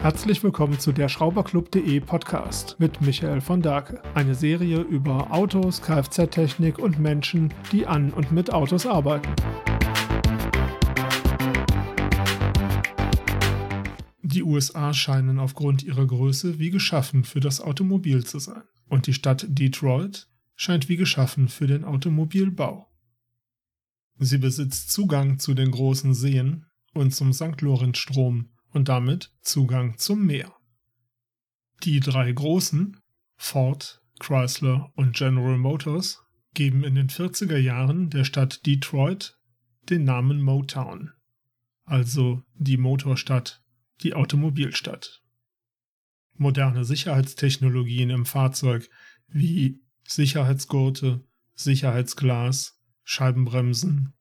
Herzlich willkommen zu der Schrauberclub.de Podcast mit Michael von Dake. Eine Serie über Autos, Kfz-Technik und Menschen, die an und mit Autos arbeiten. Die USA scheinen aufgrund ihrer Größe wie geschaffen für das Automobil zu sein. Und die Stadt Detroit scheint wie geschaffen für den Automobilbau. Sie besitzt Zugang zu den großen Seen und zum St. Lorenzstrom und damit Zugang zum Meer. Die drei großen, Ford, Chrysler und General Motors, geben in den 40er Jahren der Stadt Detroit den Namen Motown, also die Motorstadt, die Automobilstadt. Moderne Sicherheitstechnologien im Fahrzeug wie Sicherheitsgurte, Sicherheitsglas, Scheibenbremsen,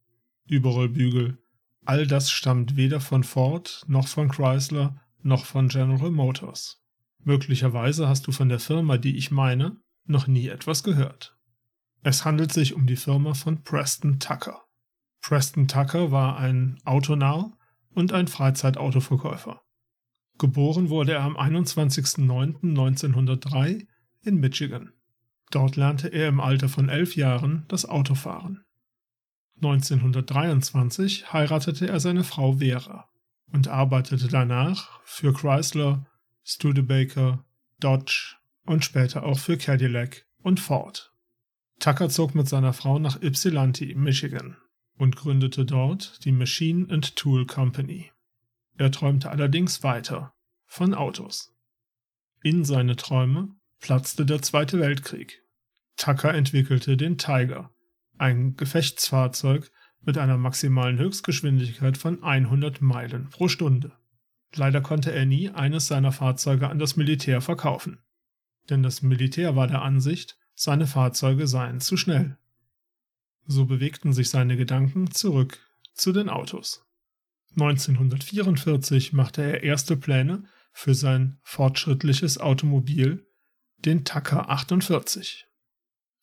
Überrollbügel All das stammt weder von Ford noch von Chrysler noch von General Motors. Möglicherweise hast du von der Firma, die ich meine, noch nie etwas gehört. Es handelt sich um die Firma von Preston Tucker. Preston Tucker war ein Autonarr und ein Freizeitautoverkäufer. Geboren wurde er am 21.09.1903 in Michigan. Dort lernte er im Alter von elf Jahren das Autofahren. 1923 heiratete er seine Frau Vera und arbeitete danach für Chrysler, Studebaker, Dodge und später auch für Cadillac und Ford. Tucker zog mit seiner Frau nach Ypsilanti, Michigan und gründete dort die Machine and Tool Company. Er träumte allerdings weiter von Autos. In seine Träume platzte der Zweite Weltkrieg. Tucker entwickelte den Tiger, ein Gefechtsfahrzeug mit einer maximalen Höchstgeschwindigkeit von 100 Meilen pro Stunde. Leider konnte er nie eines seiner Fahrzeuge an das Militär verkaufen, denn das Militär war der Ansicht, seine Fahrzeuge seien zu schnell. So bewegten sich seine Gedanken zurück zu den Autos. 1944 machte er erste Pläne für sein fortschrittliches Automobil, den Tucker 48.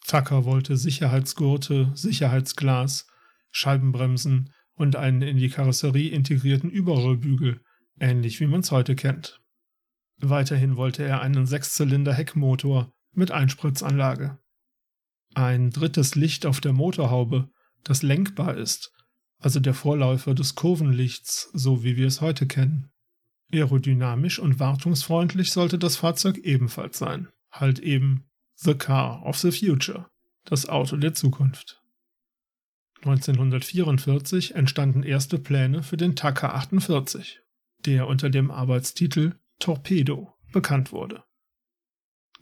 Tucker wollte Sicherheitsgurte, Sicherheitsglas, Scheibenbremsen und einen in die Karosserie integrierten Überrollbügel, ähnlich wie man es heute kennt. Weiterhin wollte er einen Sechszylinder-Heckmotor mit Einspritzanlage. Ein drittes Licht auf der Motorhaube, das lenkbar ist, also der Vorläufer des Kurvenlichts, so wie wir es heute kennen. Aerodynamisch und wartungsfreundlich sollte das Fahrzeug ebenfalls sein, halt eben The Car of the Future, das Auto der Zukunft. 1944 entstanden erste Pläne für den Tucker 48, der unter dem Arbeitstitel Torpedo bekannt wurde.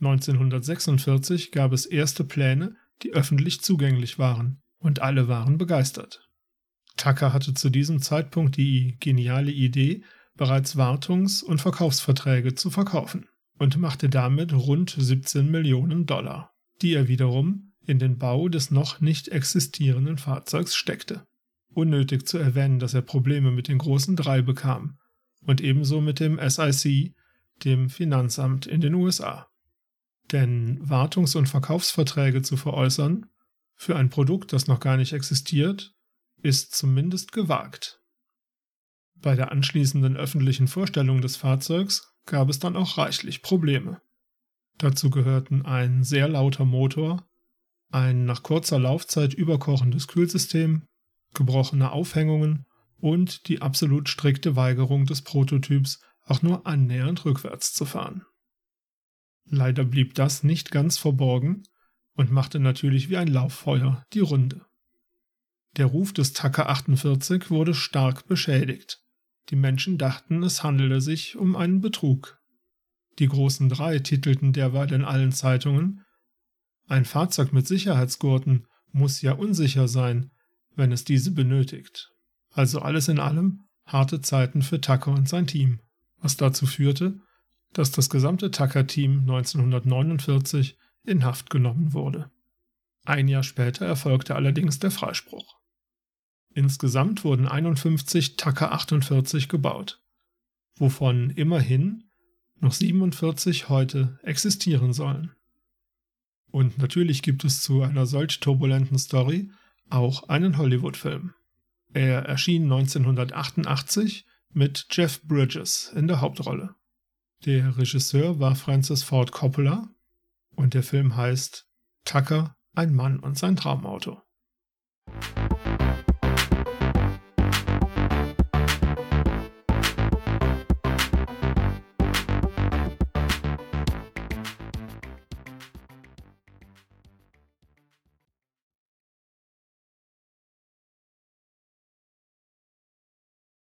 1946 gab es erste Pläne, die öffentlich zugänglich waren, und alle waren begeistert. Tucker hatte zu diesem Zeitpunkt die geniale Idee, bereits Wartungs- und Verkaufsverträge zu verkaufen und machte damit rund 17 Millionen Dollar, die er wiederum in den Bau des noch nicht existierenden Fahrzeugs steckte. Unnötig zu erwähnen, dass er Probleme mit den großen drei bekam und ebenso mit dem SIC, dem Finanzamt in den USA. Denn Wartungs- und Verkaufsverträge zu veräußern für ein Produkt, das noch gar nicht existiert, ist zumindest gewagt. Bei der anschließenden öffentlichen Vorstellung des Fahrzeugs gab es dann auch reichlich Probleme. Dazu gehörten ein sehr lauter Motor, ein nach kurzer Laufzeit überkochendes Kühlsystem, gebrochene Aufhängungen und die absolut strikte Weigerung des Prototyps, auch nur annähernd rückwärts zu fahren. Leider blieb das nicht ganz verborgen und machte natürlich wie ein Lauffeuer die Runde. Der Ruf des Tucker 48 wurde stark beschädigt. Die Menschen dachten, es handele sich um einen Betrug. Die großen drei titelten derweil in allen Zeitungen Ein Fahrzeug mit Sicherheitsgurten muss ja unsicher sein, wenn es diese benötigt. Also alles in allem harte Zeiten für Tucker und sein Team, was dazu führte, dass das gesamte Tucker-Team 1949 in Haft genommen wurde. Ein Jahr später erfolgte allerdings der Freispruch. Insgesamt wurden 51 Tucker 48 gebaut, wovon immerhin noch 47 heute existieren sollen. Und natürlich gibt es zu einer solch turbulenten Story auch einen Hollywood-Film. Er erschien 1988 mit Jeff Bridges in der Hauptrolle. Der Regisseur war Francis Ford Coppola und der Film heißt Tucker, ein Mann und sein Traumauto.